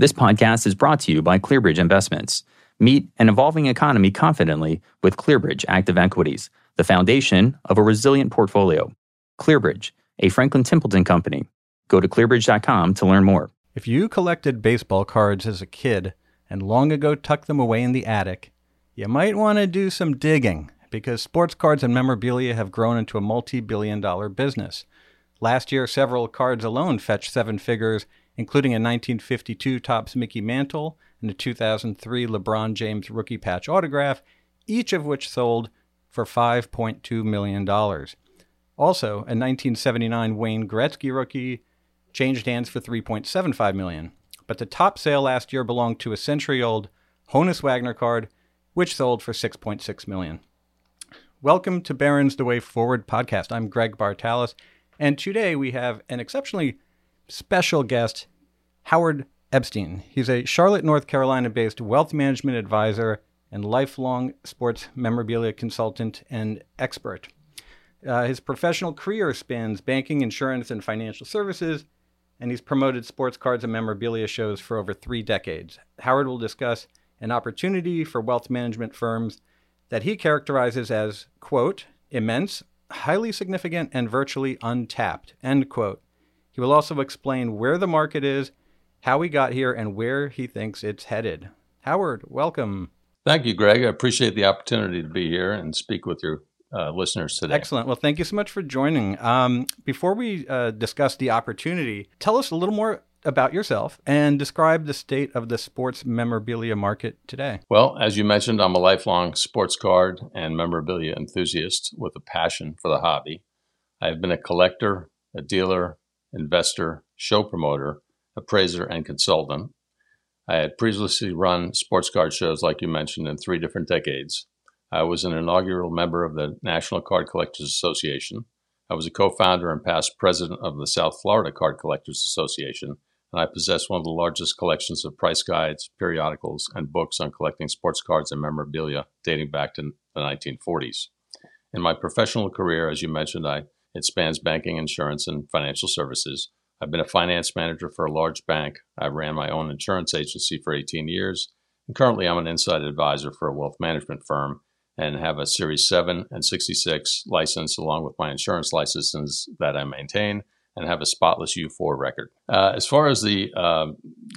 This podcast is brought to you by ClearBridge Investments. Meet an evolving economy confidently with ClearBridge Active Equities, the foundation of a resilient portfolio. ClearBridge, a Franklin Templeton company. Go to clearbridge.com to learn more. If you collected baseball cards as a kid and long ago tucked them away in the attic, you might want to do some digging because sports cards and memorabilia have grown into a multi billion dollar business. Last year, several cards alone fetched seven figures including a 1952 Topps Mickey Mantle and a 2003 LeBron James rookie patch autograph, each of which sold for $5.2 million. Also, a 1979 Wayne Gretzky rookie changed hands for 3.75 million. But the top sale last year belonged to a century-old Honus Wagner card, which sold for 6.6 million. Welcome to Barron's The Way Forward podcast. I'm Greg Bartalos, and today we have an exceptionally special guest, Howard Epstein. He's a Charlotte, North Carolina based wealth management advisor and lifelong sports memorabilia consultant and expert. Uh, his professional career spans banking, insurance, and financial services, and he's promoted sports cards and memorabilia shows for over three decades. Howard will discuss an opportunity for wealth management firms that he characterizes as, quote, immense, highly significant, and virtually untapped, end quote. He will also explain where the market is, how we got here, and where he thinks it's headed. Howard, welcome. Thank you, Greg. I appreciate the opportunity to be here and speak with your uh, listeners today. Excellent. Well, thank you so much for joining. Um, before we uh, discuss the opportunity, tell us a little more about yourself and describe the state of the sports memorabilia market today. Well, as you mentioned, I'm a lifelong sports card and memorabilia enthusiast with a passion for the hobby. I've been a collector, a dealer, investor, show promoter, appraiser, and consultant. I had previously run sports card shows, like you mentioned, in three different decades. I was an inaugural member of the National Card Collectors Association. I was a co founder and past president of the South Florida Card Collectors Association, and I possess one of the largest collections of price guides, periodicals, and books on collecting sports cards and memorabilia dating back to the 1940s. In my professional career, as you mentioned, I it spans banking, insurance, and financial services. I've been a finance manager for a large bank. I ran my own insurance agency for 18 years. And currently, I'm an inside advisor for a wealth management firm and have a Series 7 and 66 license along with my insurance licenses that I maintain and have a spotless U4 record. Uh, as far as the uh,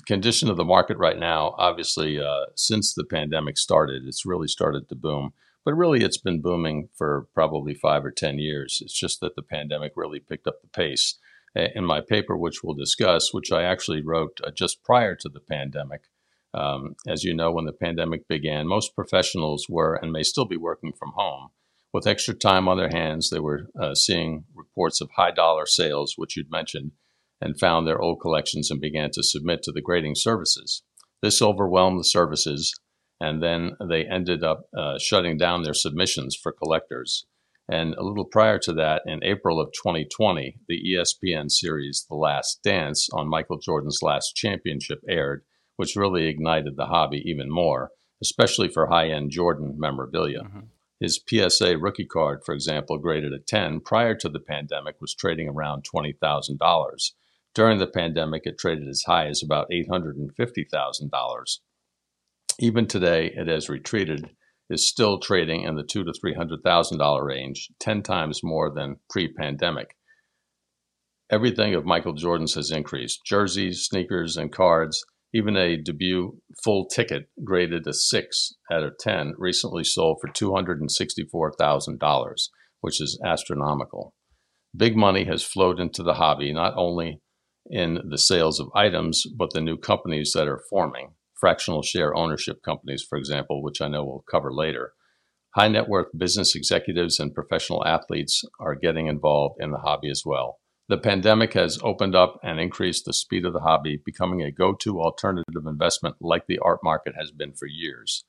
condition of the market right now, obviously, uh, since the pandemic started, it's really started to boom. But really, it's been booming for probably five or 10 years. It's just that the pandemic really picked up the pace. In my paper, which we'll discuss, which I actually wrote uh, just prior to the pandemic, um, as you know, when the pandemic began, most professionals were and may still be working from home. With extra time on their hands, they were uh, seeing reports of high dollar sales, which you'd mentioned, and found their old collections and began to submit to the grading services. This overwhelmed the services and then they ended up uh, shutting down their submissions for collectors. And a little prior to that, in April of 2020, the ESPN series The Last Dance on Michael Jordan's last championship aired, which really ignited the hobby even more, especially for high end Jordan memorabilia. Mm-hmm. His PSA rookie card, for example, graded a 10 prior to the pandemic, was trading around $20,000. During the pandemic, it traded as high as about $850,000 even today, it has retreated, is still trading in the two to three hundred thousand dollar range, ten times more than pre-pandemic. Everything of Michael Jordan's has increased: jerseys, sneakers, and cards. Even a debut full ticket graded a six out of ten recently sold for two hundred and sixty-four thousand dollars, which is astronomical. Big money has flowed into the hobby, not only in the sales of items, but the new companies that are forming fractional share ownership companies, for example, which I know we'll cover later. High net worth business executives and professional athletes are getting involved in the hobby as well. The pandemic has opened up and increased the speed of the hobby, becoming a go to alternative investment like the art market has been for years.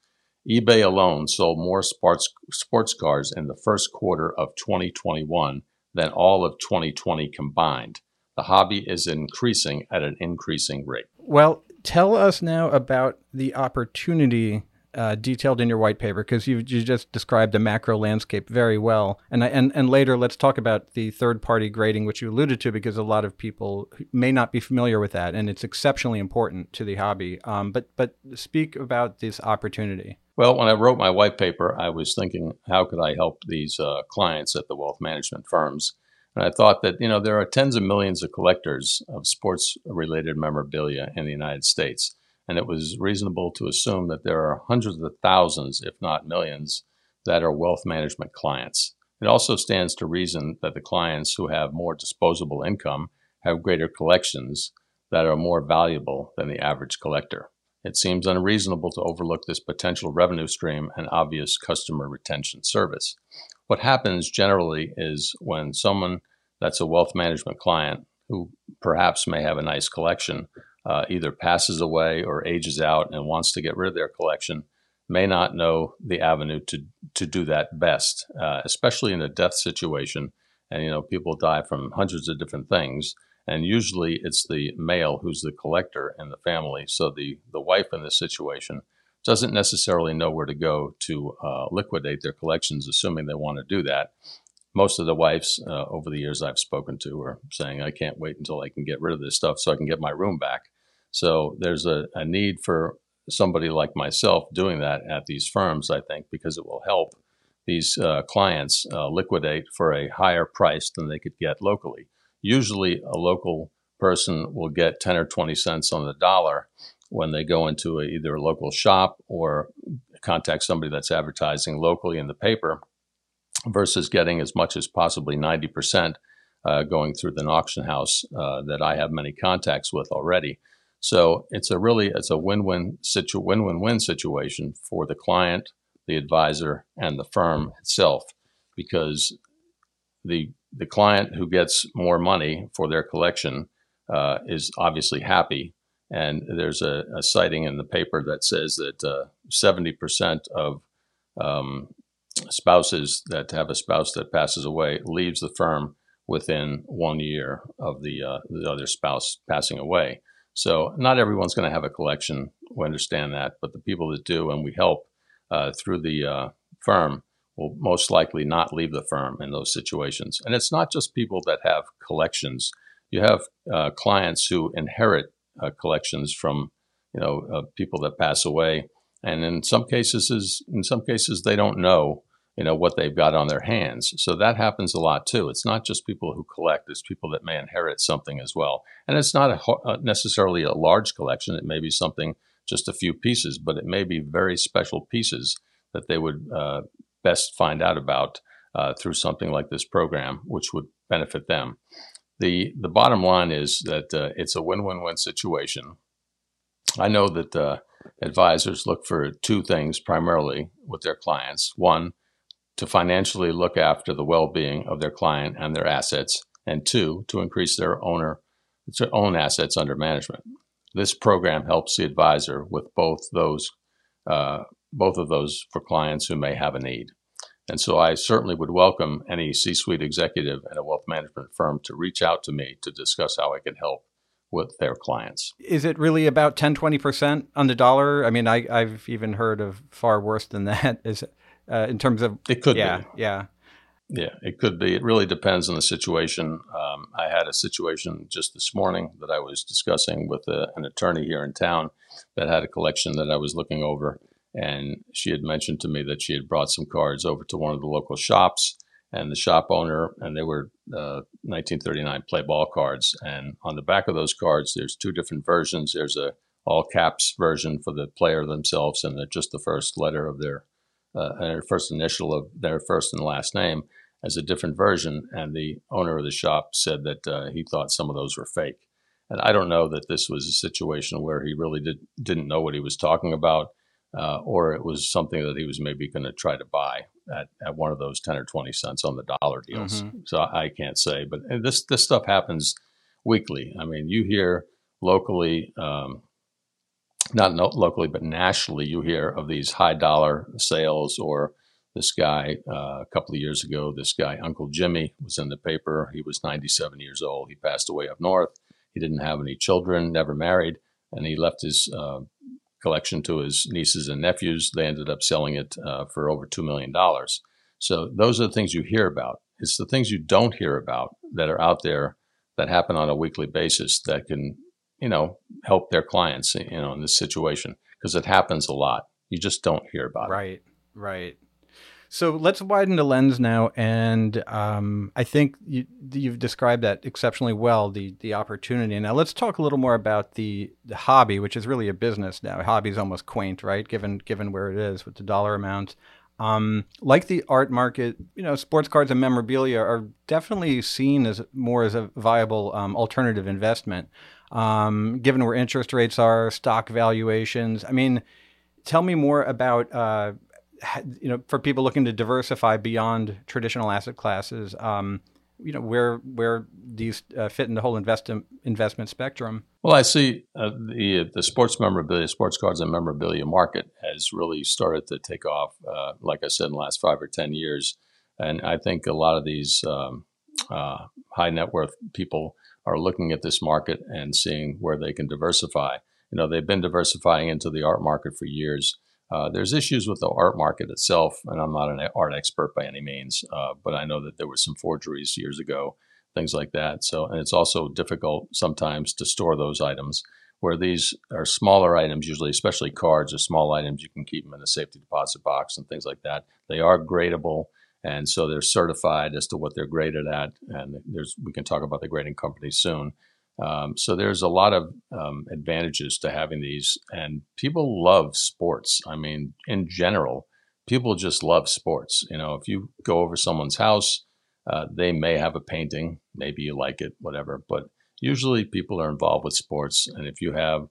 eBay alone sold more sports, sports cars in the first quarter of 2021 than all of 2020 combined. The hobby is increasing at an increasing rate. Well, tell us now about the opportunity uh, detailed in your white paper because you you just described the macro landscape very well. And and and later, let's talk about the third party grading, which you alluded to, because a lot of people may not be familiar with that, and it's exceptionally important to the hobby. Um, but but speak about this opportunity. Well, when I wrote my white paper, I was thinking, how could I help these uh, clients at the wealth management firms? And I thought that you know there are tens of millions of collectors of sports related memorabilia in the United States and it was reasonable to assume that there are hundreds of thousands, if not millions, that are wealth management clients. It also stands to reason that the clients who have more disposable income have greater collections that are more valuable than the average collector. It seems unreasonable to overlook this potential revenue stream and obvious customer retention service. What happens generally is when someone that's a wealth management client who perhaps may have a nice collection uh, either passes away or ages out and wants to get rid of their collection may not know the avenue to to do that best, uh, especially in a death situation. And you know, people die from hundreds of different things, and usually it's the male who's the collector in the family. So the the wife in this situation doesn't necessarily know where to go to uh, liquidate their collections, assuming they want to do that. Most of the wives uh, over the years I've spoken to are saying, "I can't wait until I can get rid of this stuff so I can get my room back." So there's a, a need for somebody like myself doing that at these firms, I think, because it will help these uh, clients uh, liquidate for a higher price than they could get locally. Usually, a local person will get 10 or 20 cents on the dollar when they go into a, either a local shop or contact somebody that's advertising locally in the paper versus getting as much as possibly 90% uh, going through an auction house uh, that I have many contacts with already. So it's a really it's a win-win situ win-win-win situation for the client, the advisor, and the firm itself, because the the client who gets more money for their collection uh, is obviously happy. And there's a, a, citing in the paper that says that uh, 70% of um, spouses that have a spouse that passes away leaves the firm within one year of the, uh, the other spouse passing away. So not everyone's going to have a collection. We understand that, but the people that do, and we help uh, through the uh, firm, will most likely not leave the firm in those situations. And it's not just people that have collections. You have uh, clients who inherit uh, collections from, you know, uh, people that pass away, and in some cases, is in some cases they don't know you know what they've got on their hands. So that happens a lot too. It's not just people who collect it's people that may inherit something as well. And it's not a, uh, necessarily a large collection. It may be something just a few pieces but it may be very special pieces that they would uh, best find out about uh, through something like this program which would benefit them the the bottom line is that uh, it's a win-win-win situation i know that uh, advisors look for two things primarily with their clients one to financially look after the well-being of their client and their assets, and two, to increase their owner their own assets under management. This program helps the advisor with both those uh, both of those for clients who may have a need. And so I certainly would welcome any C-suite executive at a wealth management firm to reach out to me to discuss how I can help with their clients. Is it really about 10, 20% on the dollar? I mean, I, have even heard of far worse than that. Is it, uh, in terms of it could yeah be. yeah yeah it could be it really depends on the situation um, i had a situation just this morning that i was discussing with a, an attorney here in town that had a collection that i was looking over and she had mentioned to me that she had brought some cards over to one of the local shops and the shop owner and they were uh, 1939 play ball cards and on the back of those cards there's two different versions there's a all caps version for the player themselves and just the first letter of their uh, first initial of their first and last name as a different version. And the owner of the shop said that uh, he thought some of those were fake. And I don't know that this was a situation where he really did, didn't know what he was talking about, uh, or it was something that he was maybe going to try to buy at, at one of those 10 or 20 cents on the dollar deals. Mm-hmm. So I can't say. But this, this stuff happens weekly. I mean, you hear locally, um, not locally but nationally, you hear of these high dollar sales or this guy uh, a couple of years ago. This guy, Uncle Jimmy, was in the paper. He was 97 years old. He passed away up north. He didn't have any children, never married, and he left his uh, collection to his nieces and nephews. They ended up selling it uh, for over $2 million. So those are the things you hear about. It's the things you don't hear about that are out there that happen on a weekly basis that can, you know, help their clients, you know, in this situation because it happens a lot. You just don't hear about right, it. Right, right. So let's widen the lens now, and um, I think you, have described that exceptionally well. The the opportunity. Now let's talk a little more about the, the hobby, which is really a business now. Hobby is almost quaint, right? Given given where it is with the dollar amount. Um, like the art market, you know, sports cards and memorabilia are definitely seen as more as a viable um, alternative investment. Um, given where interest rates are, stock valuations. I mean, tell me more about uh, you know, for people looking to diversify beyond traditional asset classes, um, you know, where where these uh, fit in the whole invest- investment spectrum? Well, I see uh, the the sports memorabilia, sports cards, and memorabilia market has really started to take off. Uh, like I said, in the last five or ten years, and I think a lot of these um, uh, high net worth people are looking at this market and seeing where they can diversify. You know, they've been diversifying into the art market for years. Uh, there's issues with the art market itself, and I'm not an art expert by any means, uh, but I know that there were some forgeries years ago, things like that. So, and it's also difficult sometimes to store those items. Where these are smaller items, usually, especially cards or small items, you can keep them in a safety deposit box and things like that. They are gradable, and so they're certified as to what they're graded at. And there's we can talk about the grading companies soon. Um, so there's a lot of um, advantages to having these, and people love sports. I mean, in general, people just love sports. You know, if you go over someone's house, uh, they may have a painting, maybe you like it, whatever. But usually, people are involved with sports, and if you have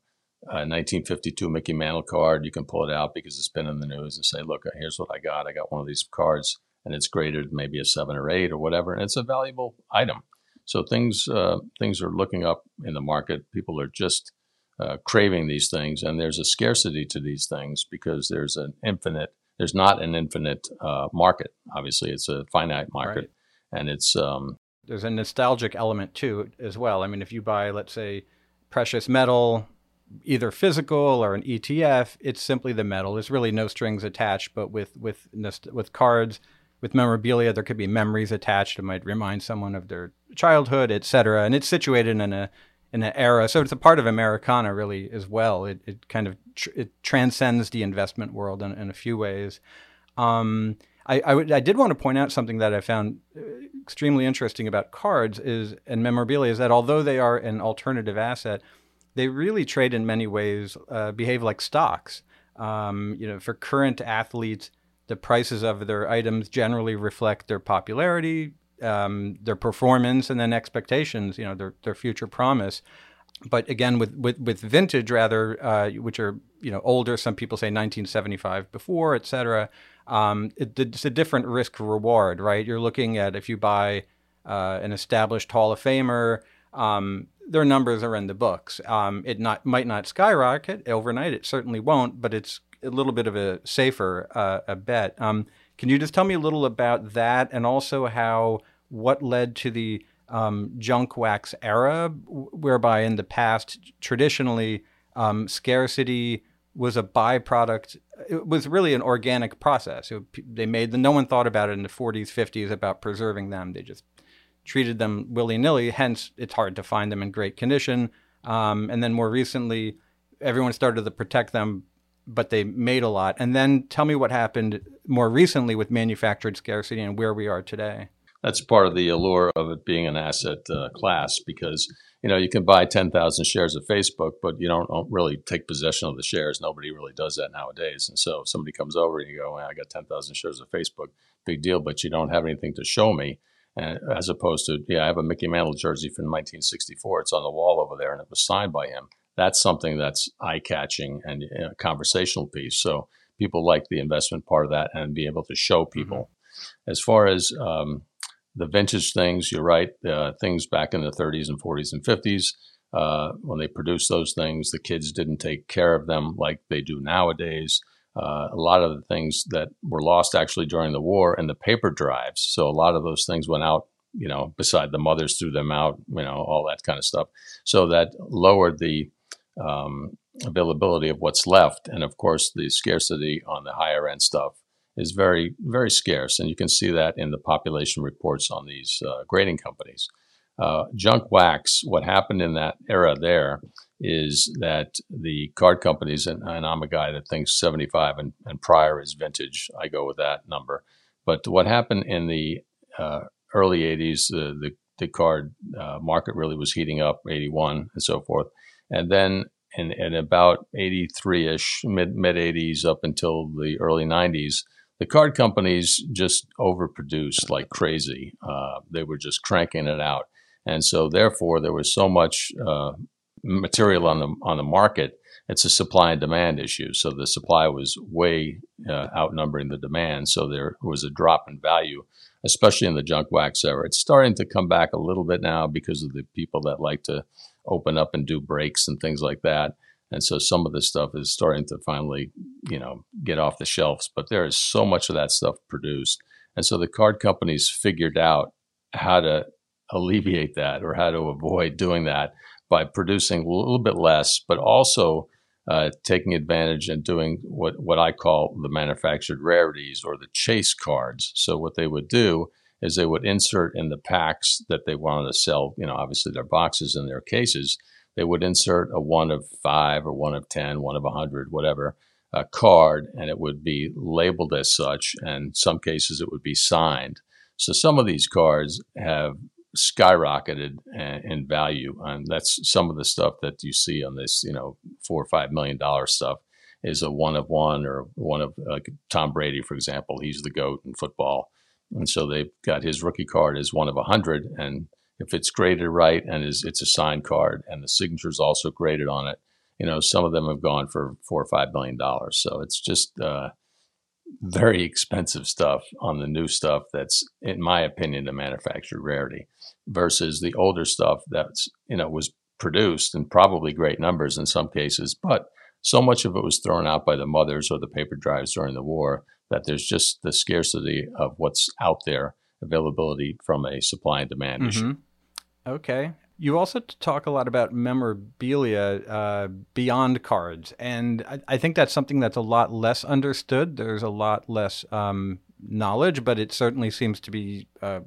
a 1952 Mickey Mantle card, you can pull it out because it's been in the news and say, "Look, here's what I got. I got one of these cards." And it's graded maybe a seven or eight or whatever, and it's a valuable item. So things uh, things are looking up in the market. People are just uh, craving these things, and there's a scarcity to these things because there's an infinite. There's not an infinite uh, market. Obviously, it's a finite market, right. and it's um, there's a nostalgic element too as well. I mean, if you buy, let's say, precious metal, either physical or an ETF, it's simply the metal. There's really no strings attached. But with with with cards, with memorabilia, there could be memories attached. It might remind someone of their childhood, etc. And it's situated in a in an era, so it's a part of Americana really as well. It, it kind of tr- it transcends the investment world in, in a few ways. Um, I, I, did want to point out something that I found uh, extremely interesting about cards is and memorabilia is that although they are an alternative asset, they really trade in many ways, uh, behave like stocks. Um, you know, for current athletes, the prices of their items generally reflect their popularity, um, their performance, and then expectations. You know, their their future promise. But again, with with, with vintage rather, uh, which are you know older, some people say 1975 before, et cetera. Um, it, it's a different risk reward, right? You're looking at if you buy uh, an established Hall of Famer, um, their numbers are in the books. Um, it not might not skyrocket overnight. It certainly won't, but it's a little bit of a safer uh, a bet. Um, can you just tell me a little about that, and also how what led to the um, junk wax era, whereby in the past traditionally um, scarcity was a byproduct. It was really an organic process. It, they made the no one thought about it in the 40s, 50s about preserving them. They just treated them willy nilly. Hence, it's hard to find them in great condition. Um, and then more recently, everyone started to protect them but they made a lot. And then tell me what happened more recently with manufactured scarcity and where we are today. That's part of the allure of it being an asset uh, class because you know you can buy 10,000 shares of Facebook, but you don't, don't, really take possession of the shares. Nobody really does that nowadays. And so if somebody comes over and you go, well, "I got 10,000 shares of Facebook," big deal, but you don't have anything to show me. And as opposed to, yeah, I have a Mickey Mantle jersey from 1964. It's on the wall over there, and it was signed by him that's something that's eye catching and a conversational piece. So people like the investment part of that and be able to show mm-hmm. people. Mm-hmm. As far as um, the vintage things, you're right. Uh, things back in the 30s and 40s and 50s, uh, when they produced those things, the kids didn't take care of them like they do nowadays. Uh, a lot of the things that were lost actually during the war and the paper drives. So a lot of those things went out, you know, beside the mothers threw them out, you know, all that kind of stuff. So that lowered the um, availability of what's left, and of course the scarcity on the higher end stuff is very very scarce, and you can see that in the population reports on these uh, grading companies. Uh, junk wax. What happened in that era there is that the card companies, and, and I'm a guy that thinks 75 and, and, prior is vintage. I go with that number. But what happened in the uh, early 80s, the, the, card uh, market really was heating up, 81 and so forth. And then in, in about 83 ish, mid mid 80s up until the early 90s, the card companies just overproduced like crazy. Uh, they were just cranking it out. And so, therefore, there was so much uh, material on the on the market, it's a supply and demand issue. So the supply was way uh, outnumbering the demand. So there was a drop in value, especially in the junk wax era. It's starting to come back a little bit now because of the people that like to open up and do breaks and things like that. And so some of the stuff is starting to finally, you know, get off the shelves. But there is so much of that stuff produced. And so the card companies figured out how to alleviate that or how to avoid doing that by producing a little bit less, but also uh, taking advantage and doing what, what I call the manufactured rarities or the chase cards. So what they would do is they would insert in the packs that they wanted to sell, you know, obviously their boxes and their cases, they would insert a one of five or one of ten, one of a hundred, whatever, a card, and it would be labeled as such. And some cases it would be signed. So some of these cards have skyrocketed uh, in value. And that's some of the stuff that you see on this, you know, four or five million dollar stuff is a one of one or one of like Tom Brady, for example. He's the goat in football, and so they've got his rookie card as one of a hundred. And if it's graded right and is it's a signed card and the signature is also graded on it, you know, some of them have gone for four or five million dollars. So it's just uh, very expensive stuff on the new stuff that's in my opinion a manufactured rarity versus the older stuff that's you know was produced in probably great numbers in some cases but so much of it was thrown out by the mothers or the paper drives during the war that there's just the scarcity of what's out there availability from a supply and demand mm-hmm. issue okay you also talk a lot about memorabilia uh, beyond cards, and I, I, think that's something that's a lot less understood. There's a lot less um, knowledge, but it certainly seems to be a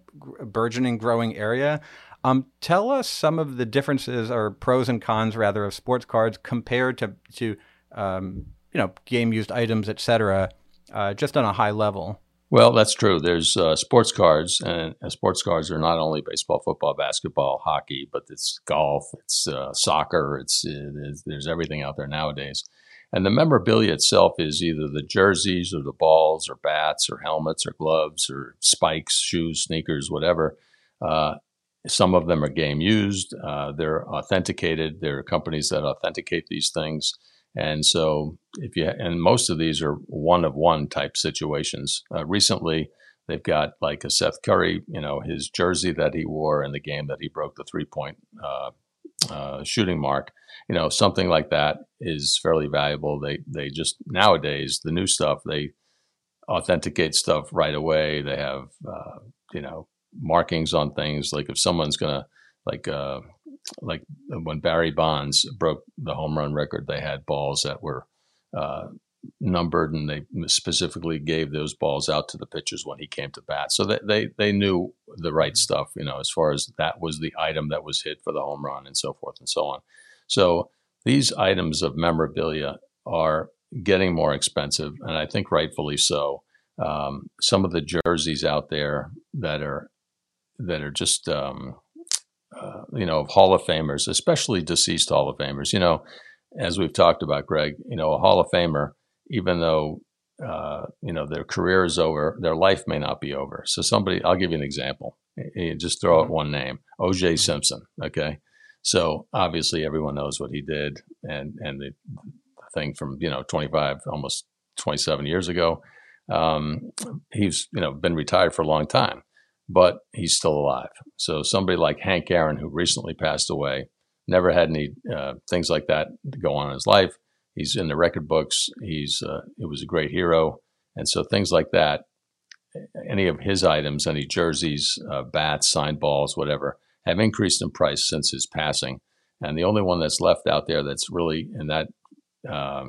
burgeoning, growing area. Um, tell us some of the differences or pros and cons, rather, of sports cards compared to to um, you know game used items, etc. Uh, just on a high level. Well, that's true. There's uh, sports cards, and uh, sports cards are not only baseball, football, basketball, hockey, but it's golf, it's uh, soccer, it's, it's, there's everything out there nowadays. And the memorabilia itself is either the jerseys or the balls or bats or helmets or gloves or spikes, shoes, sneakers, whatever. Uh, some of them are game used. Uh, they're authenticated. There are companies that authenticate these things. And so, if you and most of these are one of one type situations. Uh, recently, they've got like a Seth Curry, you know, his jersey that he wore in the game that he broke the three point uh, uh, shooting mark. You know, something like that is fairly valuable. They they just nowadays the new stuff they authenticate stuff right away. They have uh, you know markings on things like if someone's gonna like uh, like when Barry Bonds broke the home run record, they had balls that were uh, numbered, and they specifically gave those balls out to the pitchers when he came to bat. So they, they they knew the right stuff, you know, as far as that was the item that was hit for the home run, and so forth and so on. So these items of memorabilia are getting more expensive, and I think rightfully so. Um, some of the jerseys out there that are that are just um, uh, you know, of Hall of Famers, especially deceased Hall of Famers. You know, as we've talked about, Greg, you know, a Hall of Famer, even though uh, you know their career is over, their life may not be over. So somebody, I'll give you an example. You just throw out mm-hmm. one name, O.J. Simpson. Okay, so obviously everyone knows what he did, and and the thing from you know 25, almost 27 years ago. Um, he's you know been retired for a long time but he's still alive. So somebody like Hank Aaron, who recently passed away, never had any uh, things like that go on in his life. He's in the record books. He's uh, he was a great hero, and so things like that. Any of his items, any jerseys, uh, bats, signed balls, whatever, have increased in price since his passing. And the only one that's left out there that's really in that uh,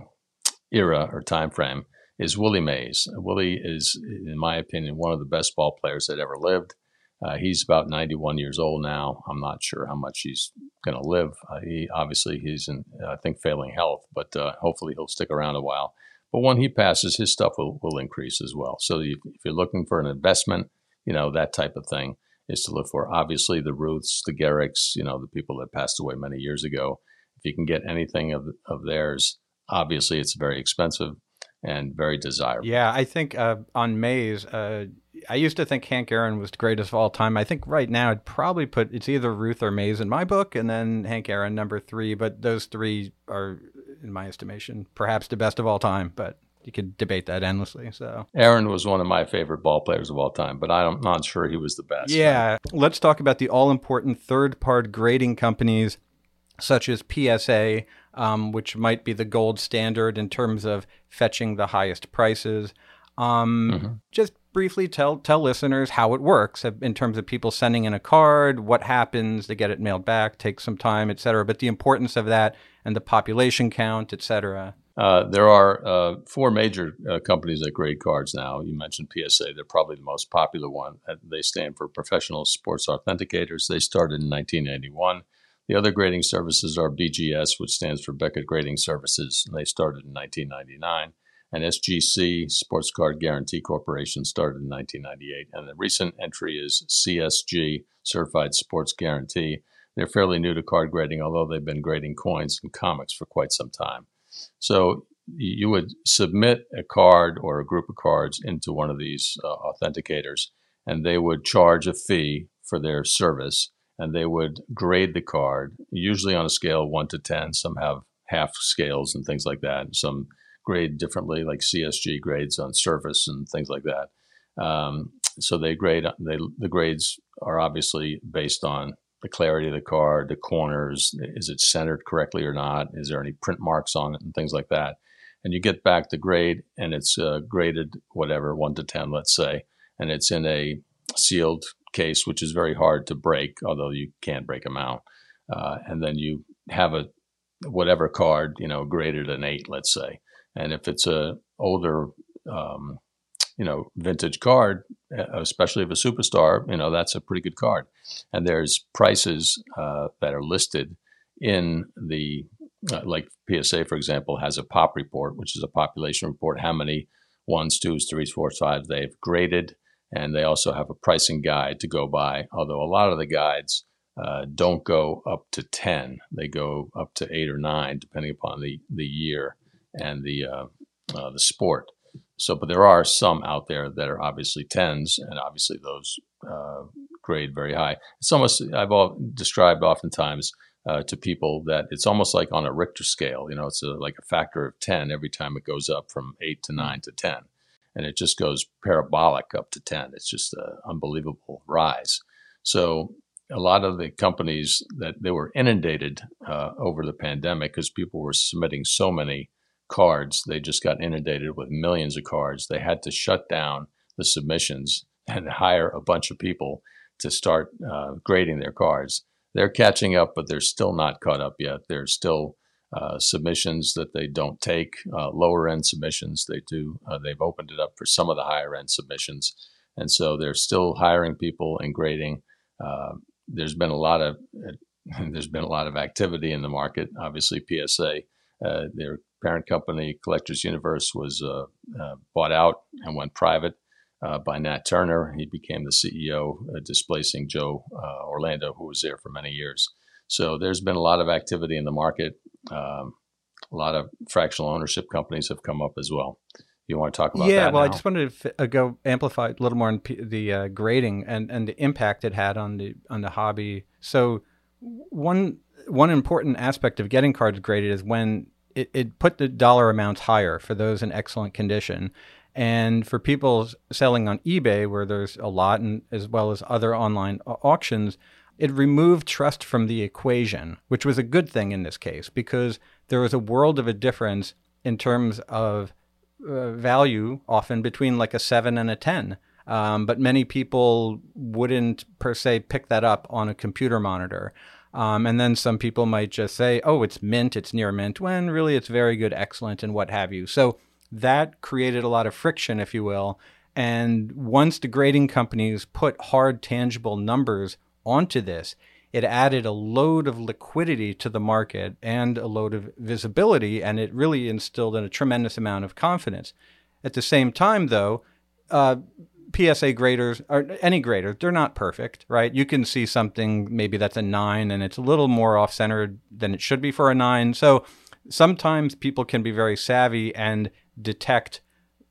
era or time frame is Willie Mays. Willie is, in my opinion, one of the best ball players that ever lived. Uh, he's about 91 years old now. I'm not sure how much he's going to live. Uh, he obviously he's in, I think, failing health, but uh, hopefully he'll stick around a while. But when he passes, his stuff will, will increase as well. So if you're looking for an investment, you know that type of thing is to look for. Obviously, the Ruths, the Gehrigs, you know, the people that passed away many years ago. If you can get anything of of theirs, obviously it's very expensive and very desirable. Yeah, I think uh, on Mays, uh, I used to think Hank Aaron was the greatest of all time. I think right now I'd probably put it's either Ruth or Mays in my book, and then Hank Aaron number three. But those three are, in my estimation, perhaps the best of all time. But you could debate that endlessly. So Aaron was one of my favorite ball players of all time, but I'm not sure he was the best. Yeah, let's talk about the all-important third-party grading companies such as PSA, um, which might be the gold standard in terms of fetching the highest prices. Um, mm-hmm. Just briefly tell tell listeners how it works in terms of people sending in a card, what happens to get it mailed back, takes some time, et cetera. But the importance of that and the population count, et cetera. Uh, there are uh, four major uh, companies that grade cards now. You mentioned PSA; they're probably the most popular one. They stand for Professional Sports Authenticators. They started in 1981. The other grading services are BGS, which stands for Beckett Grading Services, and they started in 1999. And SGC, Sportscard Guaranty Corporation, started in 1998. And the recent entry is CSG, Certified Sports Guaranty. They're fairly new to card grading, although they've been grading coins and comics for quite some time. So you would submit a card or a group of cards into one of these uh, authenticators, and they would charge a fee for their service and they would grade the card, usually on a scale one to 10. Some have half scales and things like that. Some grade differently, like CSG grades on surface and things like that. Um, so they grade, they, the grades are obviously based on the clarity of the card, the corners, is it centered correctly or not? Is there any print marks on it and things like that? And you get back the grade and it's uh, graded, whatever, one to 10, let's say, and it's in a sealed case, which is very hard to break, although you can break them out. Uh, and then you have a whatever card, you know, graded an eight, let's say. And if it's a older, um, you know, vintage card, especially if a superstar, you know, that's a pretty good card. And there's prices uh, that are listed in the, uh, like PSA, for example, has a pop report, which is a population report, how many ones, twos, threes, fours, fives they've graded and they also have a pricing guide to go by. Although a lot of the guides uh, don't go up to ten; they go up to eight or nine, depending upon the the year and the uh, uh, the sport. So, but there are some out there that are obviously tens, and obviously those uh, grade very high. It's almost I've all described oftentimes. Uh, to people that it's almost like on a Richter scale, you know, it's a, like a factor of 10 every time it goes up from 8 to 9 to 10 and it just goes parabolic up to 10. It's just an unbelievable rise. So a lot of the companies that they were inundated uh, over the pandemic because people were submitting so many cards, they just got inundated with millions of cards. They had to shut down the submissions and hire a bunch of people to start uh, grading their cards. They're catching up, but they're still not caught up yet. They're still uh, submissions that they don't take, uh, lower end submissions they do. Uh, they've opened it up for some of the higher end submissions, and so they're still hiring people and grading. Uh, there's been a lot of there's been a lot of activity in the market. Obviously, PSA, uh, their parent company, Collectors Universe, was bought out and went private. by Nat Turner, he became the CEO, displacing Joe Orlando, who was there for many years. So there's been a lot of activity in the market. Um, a lot of fractional ownership companies have come up as well. You want to talk about that? yeah, well, now? I just wanted to uh, go amplify a little more on P- the uh, grading and, and the impact it had on the on the hobby. So one one important aspect of getting cards graded is when it, it put the dollar amounts higher for those in excellent condition. And for people selling on eBay, where there's a lot, and as well as other online auctions, it removed trust from the equation, which was a good thing in this case because there was a world of a difference in terms of uh, value, often between like a seven and a 10. Um, but many people wouldn't per se pick that up on a computer monitor. Um, and then some people might just say, oh, it's mint, it's near mint, when really it's very good, excellent, and what have you. So that created a lot of friction, if you will. And once the grading companies put hard, tangible numbers onto this, it added a load of liquidity to the market and a load of visibility, and it really instilled in a tremendous amount of confidence. At the same time, though, uh, PSA graders or any grader, they're not perfect, right? You can see something maybe that's a nine and it's a little more off centered than it should be for a nine. So sometimes people can be very savvy and detect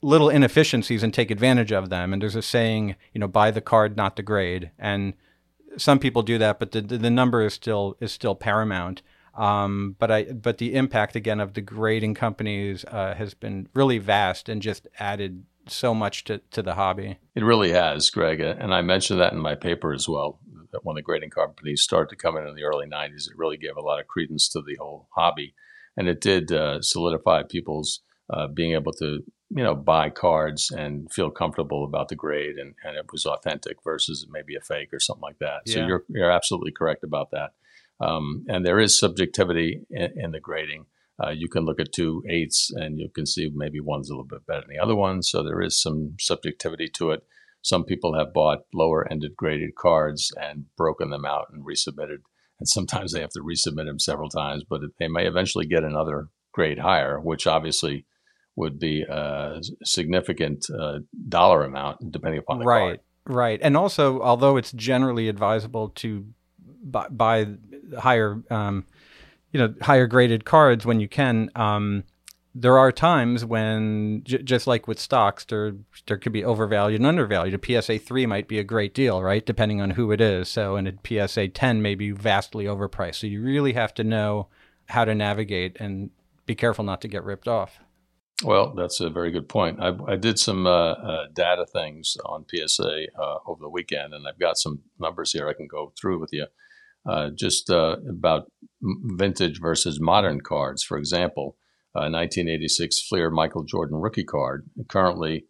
little inefficiencies and take advantage of them. And there's a saying, you know, buy the card, not the grade. And some people do that, but the, the number is still is still paramount. Um, but I but the impact again of the grading companies uh, has been really vast and just added so much to, to the hobby. It really has, Greg. And I mentioned that in my paper as well. That when the grading companies started to come in in the early 90s, it really gave a lot of credence to the whole hobby. And it did uh, solidify people's uh, being able to, you know, buy cards and feel comfortable about the grade and, and it was authentic versus maybe a fake or something like that. Yeah. So you're, you're absolutely correct about that. Um, and there is subjectivity in, in the grading. Uh, you can look at two eights and you can see maybe one's a little bit better than the other one. So there is some subjectivity to it. Some people have bought lower ended graded cards and broken them out and resubmitted. And sometimes they have to resubmit them several times, but they may eventually get another grade higher, which obviously would be a significant uh, dollar amount depending upon the right, card. Right. And also, although it's generally advisable to buy, buy higher um, you know higher graded cards when you can. Um, there are times when, j- just like with stocks, there there could be overvalued and undervalued. A PSA three might be a great deal, right? Depending on who it is. So, and a PSA ten may be vastly overpriced. So you really have to know how to navigate and be careful not to get ripped off. Well, that's a very good point. I, I did some uh, uh, data things on PSA uh, over the weekend, and I've got some numbers here I can go through with you. Uh, just uh, about vintage versus modern cards. For example, uh, 1986 Fleer Michael Jordan rookie card. Currently,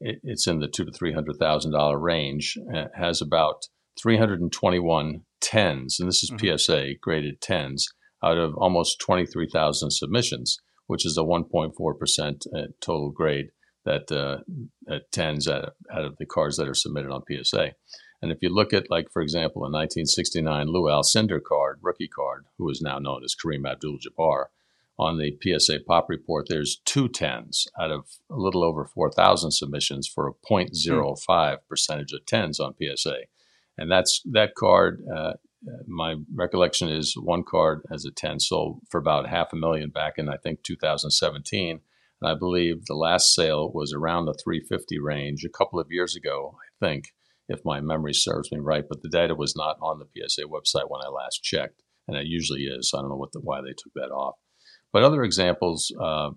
it's in the two to three hundred thousand dollar range. It has about 321 tens, and this is mm-hmm. PSA graded tens out of almost 23,000 submissions, which is a 1.4 percent uh, total grade that uh, tens out of the cards that are submitted on PSA. And if you look at, like, for example, a 1969 Lou Alcindor card, rookie card, who is now known as Kareem Abdul Jabbar, on the PSA Pop report, there's two tens out of a little over 4,000 submissions for a 0.05 percentage of tens on PSA. And that's that card. Uh, my recollection is one card as a 10 sold for about half a million back in, I think, 2017. And I believe the last sale was around the 350 range a couple of years ago, I think if my memory serves me right. But the data was not on the PSA website when I last checked, and it usually is. I don't know what the, why they took that off. But other examples, uh,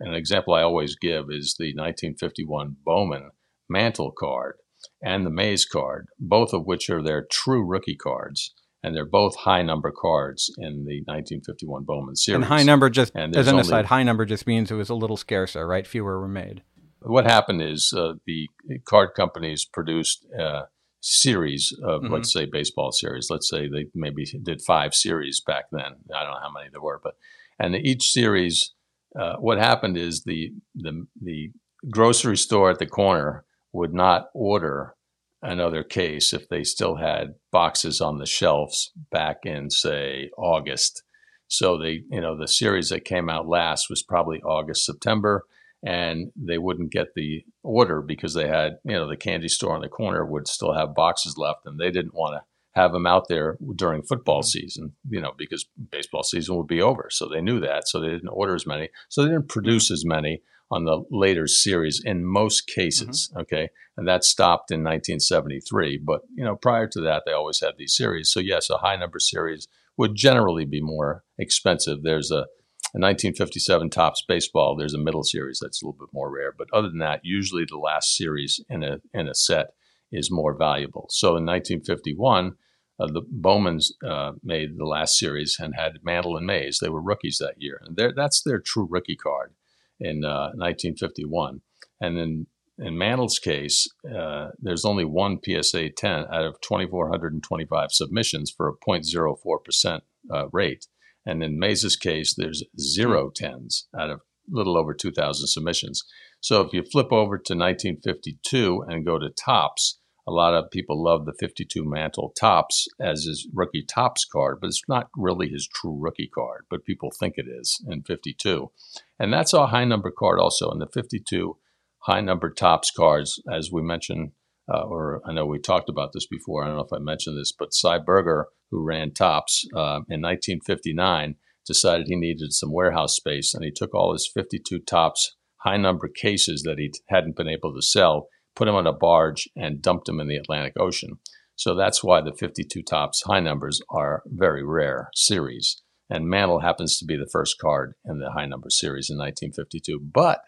an example I always give is the 1951 Bowman Mantle card and the Mays card, both of which are their true rookie cards. And they're both high number cards in the 1951 Bowman series. And high number just, as an only, aside, high number just means it was a little scarcer, right? Fewer were made what happened is uh, the card companies produced a series of, mm-hmm. let's say, baseball series. Let's say they maybe did five series back then. I don't know how many there were, but and each series, uh, what happened is the the the grocery store at the corner would not order another case if they still had boxes on the shelves back in say August. So they, you know, the series that came out last was probably August, September and they wouldn't get the order because they had, you know, the candy store on the corner would still have boxes left and they didn't want to have them out there during football mm-hmm. season, you know, because baseball season would be over. So they knew that. So they didn't order as many. So they didn't produce as many on the later series in most cases. Mm-hmm. Okay. And that stopped in 1973. But, you know, prior to that, they always had these series. So, yes, a high number series would generally be more expensive. There's a in 1957 Topps Baseball, there's a middle series that's a little bit more rare. But other than that, usually the last series in a in a set is more valuable. So in 1951, uh, the Bowmans uh, made the last series and had Mantle and Mays. They were rookies that year, and that's their true rookie card in uh, 1951. And then in Mantle's case, uh, there's only one PSA 10 out of 2,425 submissions for a 0.04% uh, rate. And in Mays's case, there's zero tens out of a little over 2,000 submissions. So if you flip over to 1952 and go to Topps, a lot of people love the 52 Mantle Topps as his rookie Topps card, but it's not really his true rookie card, but people think it is in 52. And that's a high number card also. In the 52 high number Topps cards, as we mentioned, uh, or I know we talked about this before. I don't know if I mentioned this, but Sy Berger, who ran Topps uh, in 1959, decided he needed some warehouse space, and he took all his 52 Topps high number cases that he hadn't been able to sell, put them on a barge, and dumped them in the Atlantic Ocean. So that's why the 52 Topps high numbers are very rare series. And Mantle happens to be the first card in the high number series in 1952. But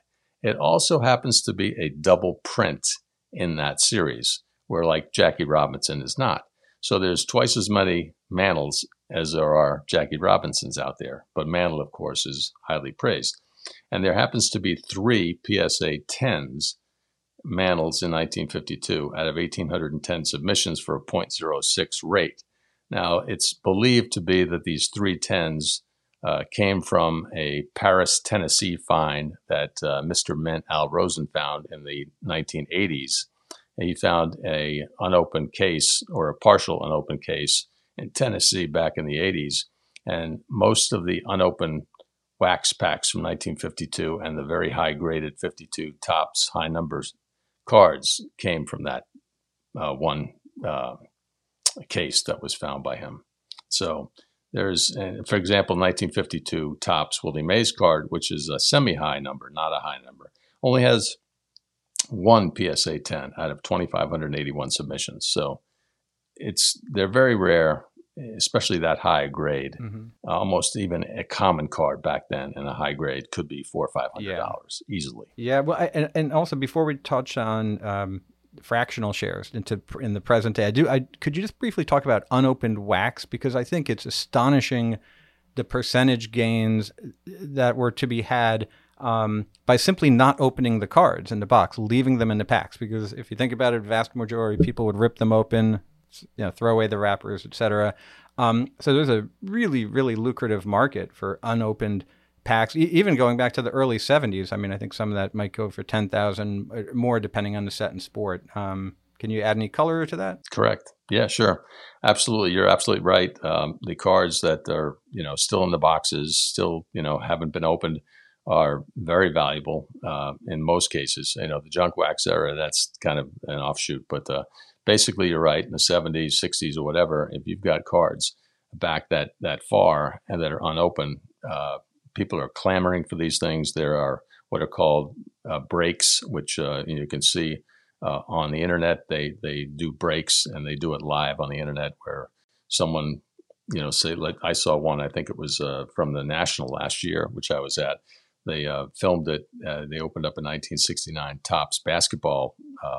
it also happens to be a double print in that series, where like Jackie Robinson is not. So there's twice as many Mantles as there are Jackie Robinsons out there. But Mantle, of course, is highly praised. And there happens to be three PSA 10s Mantles in 1952 out of 1,810 submissions for a 0.06 rate. Now, it's believed to be that these three tens uh, came from a Paris, Tennessee find that uh, Mr. Mint Al Rosen found in the 1980s. And he found a unopened case or a partial unopened case in Tennessee back in the 80s, and most of the unopened wax packs from 1952 and the very high graded 52 Topps high numbers cards came from that uh, one uh, case that was found by him. So there's, for example, 1952 Topps Willie Mays card, which is a semi-high number, not a high number, only has one PSA 10 out of 2,581 submissions. So it's they're very rare, especially that high grade. Mm-hmm. Uh, almost even a common card back then in a high grade could be four or five hundred dollars yeah. easily. Yeah, well, I, and, and also before we touch on um, fractional shares into in the present day. I do. I could you just briefly talk about unopened wax because I think it's astonishing the percentage gains that were to be had um, by simply not opening the cards in the box, leaving them in the packs. Because if you think about it, vast majority of people would rip them open, you know, throw away the wrappers, etc. Um, so there's a really, really lucrative market for unopened packs, e- even going back to the early 70s. I mean, I think some of that might go for 10,000 uh, more depending on the set and sport. Um, can you add any color to that? Correct. Yeah, sure. Absolutely. You're absolutely right. Um, the cards that are, you know, still in the boxes, still, you know, haven't been opened are very valuable uh, in most cases. You know, the junk wax era, that's kind of an offshoot. But uh, basically, you're right. In the 70s, 60s, or whatever, if you've got cards back that, that far and that are unopened, uh, people are clamoring for these things. There are what are called uh, breaks, which uh, you can see uh, on the internet. They they do breaks and they do it live on the internet where someone, you know, say like I saw one. I think it was uh, from the National last year, which I was at. They uh, filmed it. They opened up a 1969 Topps basketball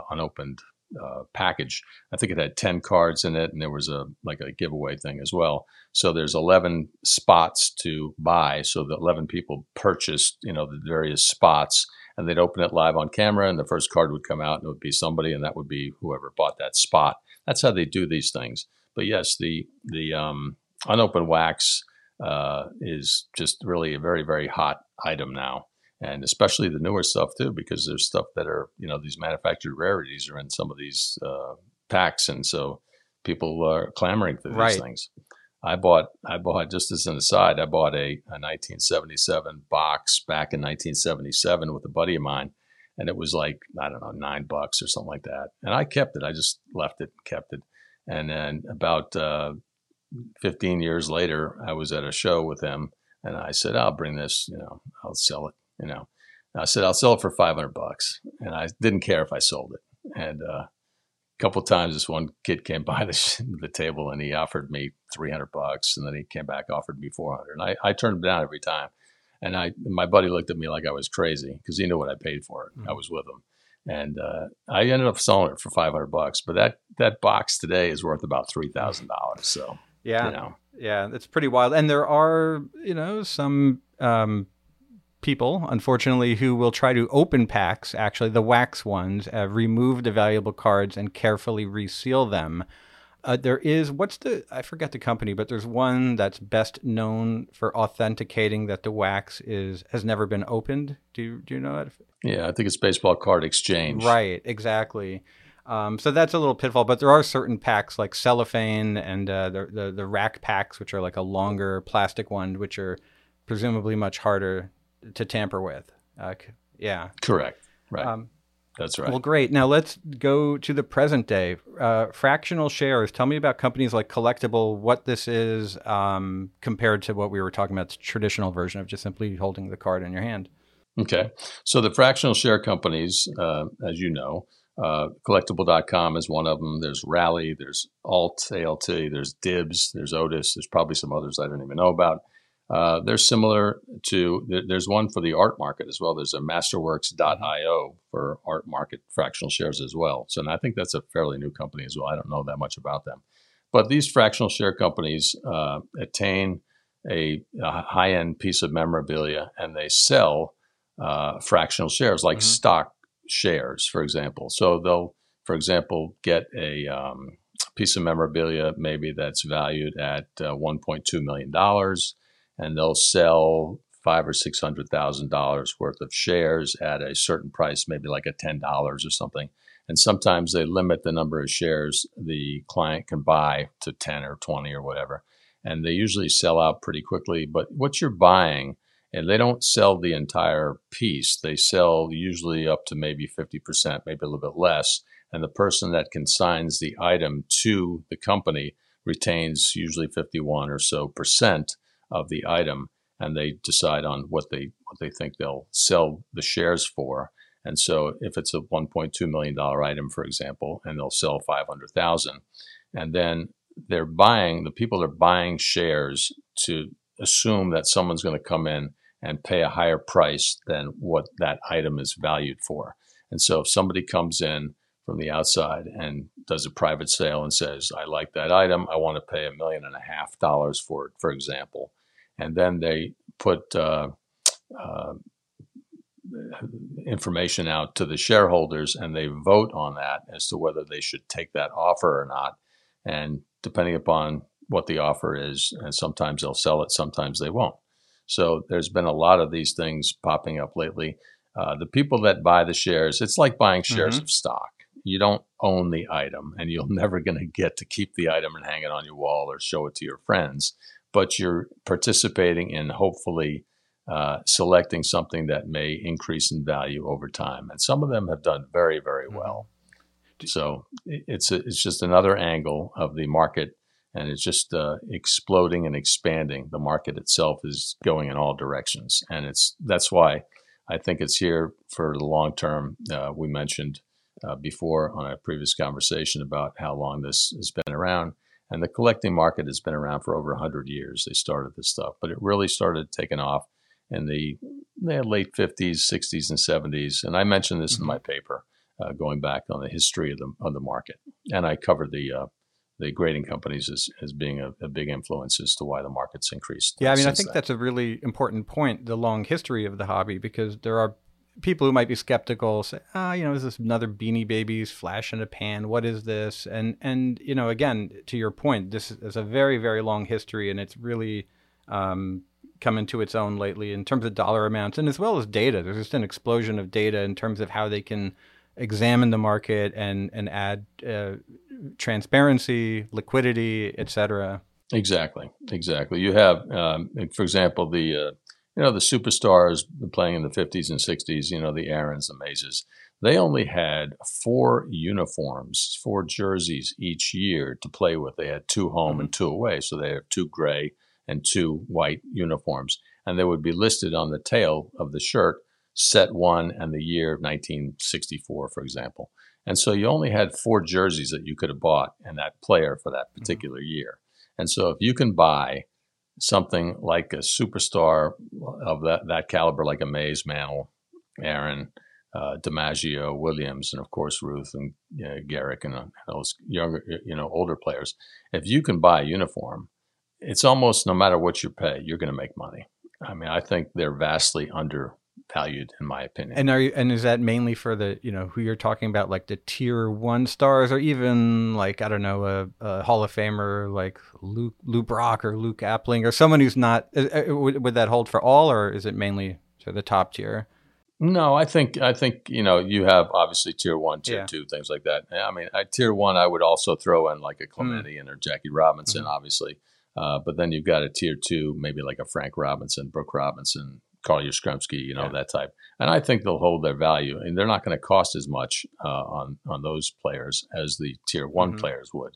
unopened uh, package. I think it had 10 cards in it, and there was a like a giveaway thing as well. So there's 11 spots to buy. So the 11 people purchased, you know, the various spots, and they'd open it live on camera, and the first card would come out, and it would be somebody, and that would be whoever bought that spot. That's how they do these things. But yes, the the um, unopened wax uh, is just really a very very hot item now and especially the newer stuff too, because there's stuff that are you know these manufactured rarities are in some of these uh, packs, and so people are clamoring for these right. things. I bought I bought just as an aside, I bought a, a 1977 box back in 1977 with a buddy of mine, and it was like I don't know nine bucks or something like that, and I kept it. I just left it, and kept it, and then about uh, 15 years later, I was at a show with him, and I said, "I'll bring this, you know, I'll sell it." You know. And I said, I'll sell it for 500 bucks. And I didn't care if I sold it. And uh, a couple times, this one kid came by the, the table and he offered me 300 bucks. And then he came back, offered me 400. And I, I turned him down every time. And I, my buddy looked at me like I was crazy because he knew what I paid for it. Mm-hmm. I was with him. And uh, I ended up selling it for 500 bucks. But that, that box today is worth about $3,000. So, yeah. You know. Yeah, it's pretty wild. And there are, you know, some um, people, unfortunately, who will try to open packs, actually, the wax ones, uh, remove the valuable cards and carefully reseal them. Uh, there is what's the I forget the company, but there's one that's best known for authenticating that the wax is has never been opened. Do you, do you know it? Yeah, I think it's Baseball Card Exchange. Right, exactly. Um, so that's a little pitfall, but there are certain packs like cellophane and uh, the, the the rack packs, which are like a longer plastic one, which are presumably much harder to tamper with. Uh, yeah, correct. Right. Um, that's right. Well, great. Now let's go to the present day. Uh, fractional shares. Tell me about companies like Collectable. What this is um, compared to what we were talking about, the traditional version of just simply holding the card in your hand. Okay. So the fractional share companies, uh, as you know, uh, collectable.com is one of them. There's Rally, there's Alt, ALT, there's Dibbs, there's Otis, there's probably some others I don't even know about. Uh, they're similar to, there's one for the art market as well. There's a masterworks.io for art market fractional shares as well. So and I think that's a fairly new company as well. I don't know that much about them. But these fractional share companies uh, attain a, a high end piece of memorabilia and they sell uh, fractional shares like mm-hmm. stock shares, for example. So they'll, for example, get a um, piece of memorabilia maybe that's valued at uh, $1.2 million and they'll sell five or six hundred thousand dollars worth of shares at a certain price, maybe like a ten dollars or something. And sometimes they limit the number of shares the client can buy to ten or twenty or whatever. And they usually sell out pretty quickly. But what you're buying, and they don't sell the entire piece. They sell usually up to maybe 50%, maybe a little bit less. And the person that consigns the item to the company retains usually 51 or so percent of the item and they decide on what they what they think they'll sell the shares for. And so if it's a 1.2 million dollar item, for example, and they'll sell 500,000, and then they're buying the people are buying shares to assume that someone's going to come in and pay a higher price than what that item is valued for. And so if somebody comes in from the outside and does a private sale and says, I like that item, I want to pay a million and a half dollars for it, for example, and then they put uh, uh, information out to the shareholders and they vote on that as to whether they should take that offer or not. And depending upon what the offer is, and sometimes they'll sell it, sometimes they won't. So there's been a lot of these things popping up lately. Uh, the people that buy the shares, it's like buying shares mm-hmm. of stock. You don't own the item, and you're never going to get to keep the item and hang it on your wall or show it to your friends but you're participating in hopefully uh, selecting something that may increase in value over time. And some of them have done very, very mm-hmm. well. So it's a, it's just another angle of the market, and it's just uh, exploding and expanding. The market itself is going in all directions, and it's that's why I think it's here for the long term. Uh, we mentioned uh, before on a previous conversation about how long this has been around. And the collecting market has been around for over 100 years. They started this stuff, but it really started taking off in the, the late 50s, 60s, and 70s. And I mentioned this mm-hmm. in my paper, uh, going back on the history of the, of the market. And I covered the uh, the grading companies as, as being a, a, big influence as to why the market's increased. Yeah, I mean, I think then. that's a really important point, the long history of the hobby, because there are people who might be skeptical say, ah, you know, is this another Beanie Babies flash in a pan? What is this? And and you know, again, to your point, this is a very very long history, and it's really um, come into its own lately in terms of dollar amounts and as well as data. There's just an explosion of data in terms of how they can examine the market and and add uh, transparency, liquidity, etc. Exactly, exactly. You have, um, for example, the uh, you know, the superstars playing in the 50s and 60s, you know, the Aarons, the Mayses, they only had four uniforms, four jerseys each year to play with. They had two home mm-hmm. and two away. So they have two gray and two white uniforms. And they would be listed on the tail of the shirt, set one and the year of 1964, for example. And so you only had four jerseys that you could have bought and that player for that mm-hmm. particular mm-hmm. year. And so if you can buy something like a superstar of that, that caliber, like a Mays, Mantle, Aaron, uh, DiMaggio, Williams, and of course Ruth and know, Gehrig and, uh, those younger, you know, older players. If you can buy a uniform, it's almost no matter what you pay, you're going to make money. I mean, I think they're vastly undervalued, in my opinion. And are you, and is that mainly for the you know who you're talking about, like the tier one stars, or even like I don't know a, a Hall of Famer like Luke Lou Brock or Luke Appling or someone who's not? Uh, uh, would, would that hold for all, or is it mainly to the top tier? No, I think I think you know you have obviously tier one, tier yeah. two, things like that. I mean, I, tier one, I would also throw in like a hmm. Clemente mm. or Jackie Robinson, mm-hmm. obviously. Uh, but then you've got a tier two, maybe like a Frank Robinson, Brooks Robinson, Carl Yastrzemski, you know yeah. that type. And I think they'll hold their value, and they're not going to cost as much uh, on on those players as the tier one mm-hmm. players would.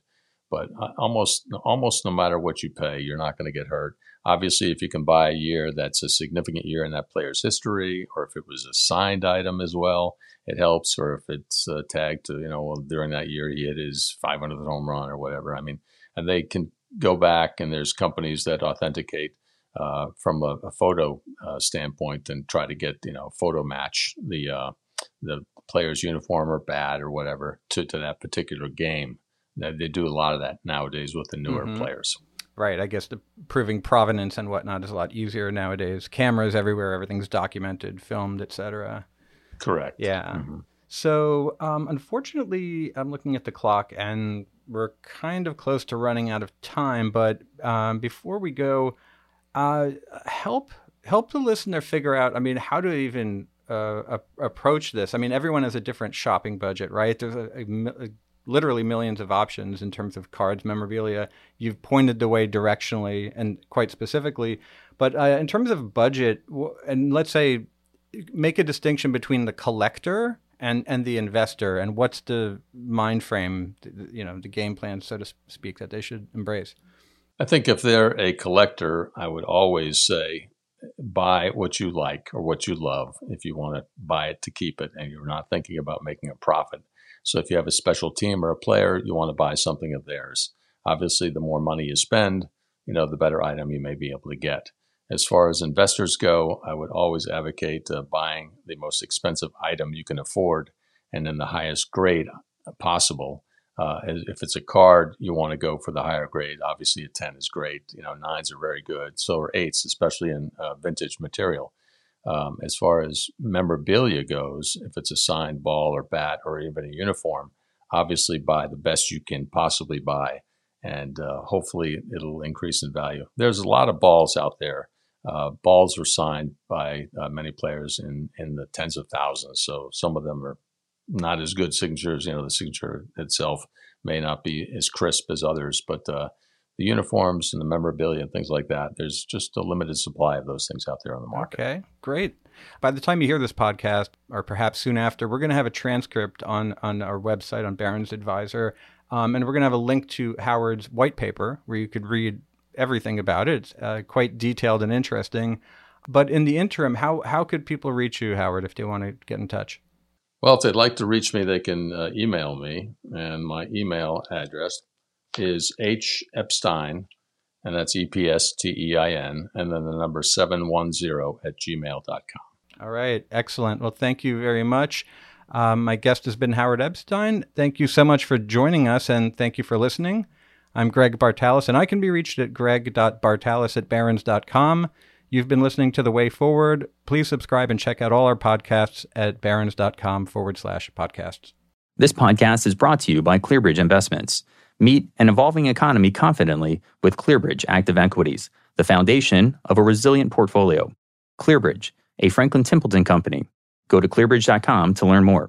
But uh, almost almost no matter what you pay, you're not going to get hurt. Obviously, if you can buy a year that's a significant year in that player's history, or if it was a signed item as well, it helps. Or if it's uh, tagged to, you know, well, during that year he hit his 500th home run or whatever. I mean, and they can go back, and there's companies that authenticate uh, from a, a photo uh, standpoint and try to get, you know, photo match the uh, the player's uniform or bat or whatever to, to that particular game. They do a lot of that nowadays with the newer mm-hmm. players. Right. I guess the proving provenance and whatnot is a lot easier nowadays. Cameras everywhere, everything's documented, filmed, etc. Correct. Yeah. Mm-hmm. So, um, unfortunately, I'm looking at the clock and we're kind of close to running out of time. But um, before we go, uh, help help the listener figure out. I mean, how to even uh, a- approach this. I mean, everyone has a different shopping budget, right? There's a, a, a literally millions of options in terms of cards, memorabilia. You've pointed the way directionally and quite specifically. But uh, in terms of budget, and let's say make a distinction between the collector and, and the investor, and what's the mind frame, you know, the game plan, so to speak, that they should embrace. I think if they're a collector, I would always say buy what you like or what you love if you want to buy it to keep it and you're not thinking about making a profit. So if you have a special team or a player, you want to buy something of theirs. Obviously, the more money you spend, you know, the better item you may be able to get. As far as investors go, I would always advocate uh, buying the most expensive item you can afford and in the highest grade possible. Uh, if it's a card, you want to go for the higher grade. Obviously, a 10 is great. You know, nines are very good. So are eights, especially in uh, vintage material. Um, as far as memorabilia goes, if it's a signed ball or bat or even a uniform, obviously buy the best you can possibly buy, and uh, hopefully it'll increase in value. There's a lot of balls out there. Uh, balls were signed by uh, many players in in the tens of thousands, so some of them are not as good signatures. You know, the signature itself may not be as crisp as others, but uh, the uniforms and the memorabilia and things like that. There's just a limited supply of those things out there on the market. Okay, great. By the time you hear this podcast, or perhaps soon after, we're going to have a transcript on on our website on Barron's Advisor, um, and we're going to have a link to Howard's white paper where you could read everything about it. It's uh, quite detailed and interesting. But in the interim, how how could people reach you, Howard, if they want to get in touch? Well, if they'd like to reach me, they can uh, email me, and my email address is H Epstein, and that's E P S T E I N, and then the number 710 at gmail.com. All right, excellent. Well, thank you very much. Um, my guest has been Howard Epstein. Thank you so much for joining us, and thank you for listening. I'm Greg Bartalos, and I can be reached at greg.bartalos at barrons.com. You've been listening to The Way Forward. Please subscribe and check out all our podcasts at barrons.com forward slash podcasts. This podcast is brought to you by ClearBridge Investments. Meet an evolving economy confidently with ClearBridge Active Equities, the foundation of a resilient portfolio. ClearBridge, a Franklin Templeton company. Go to clearbridge.com to learn more.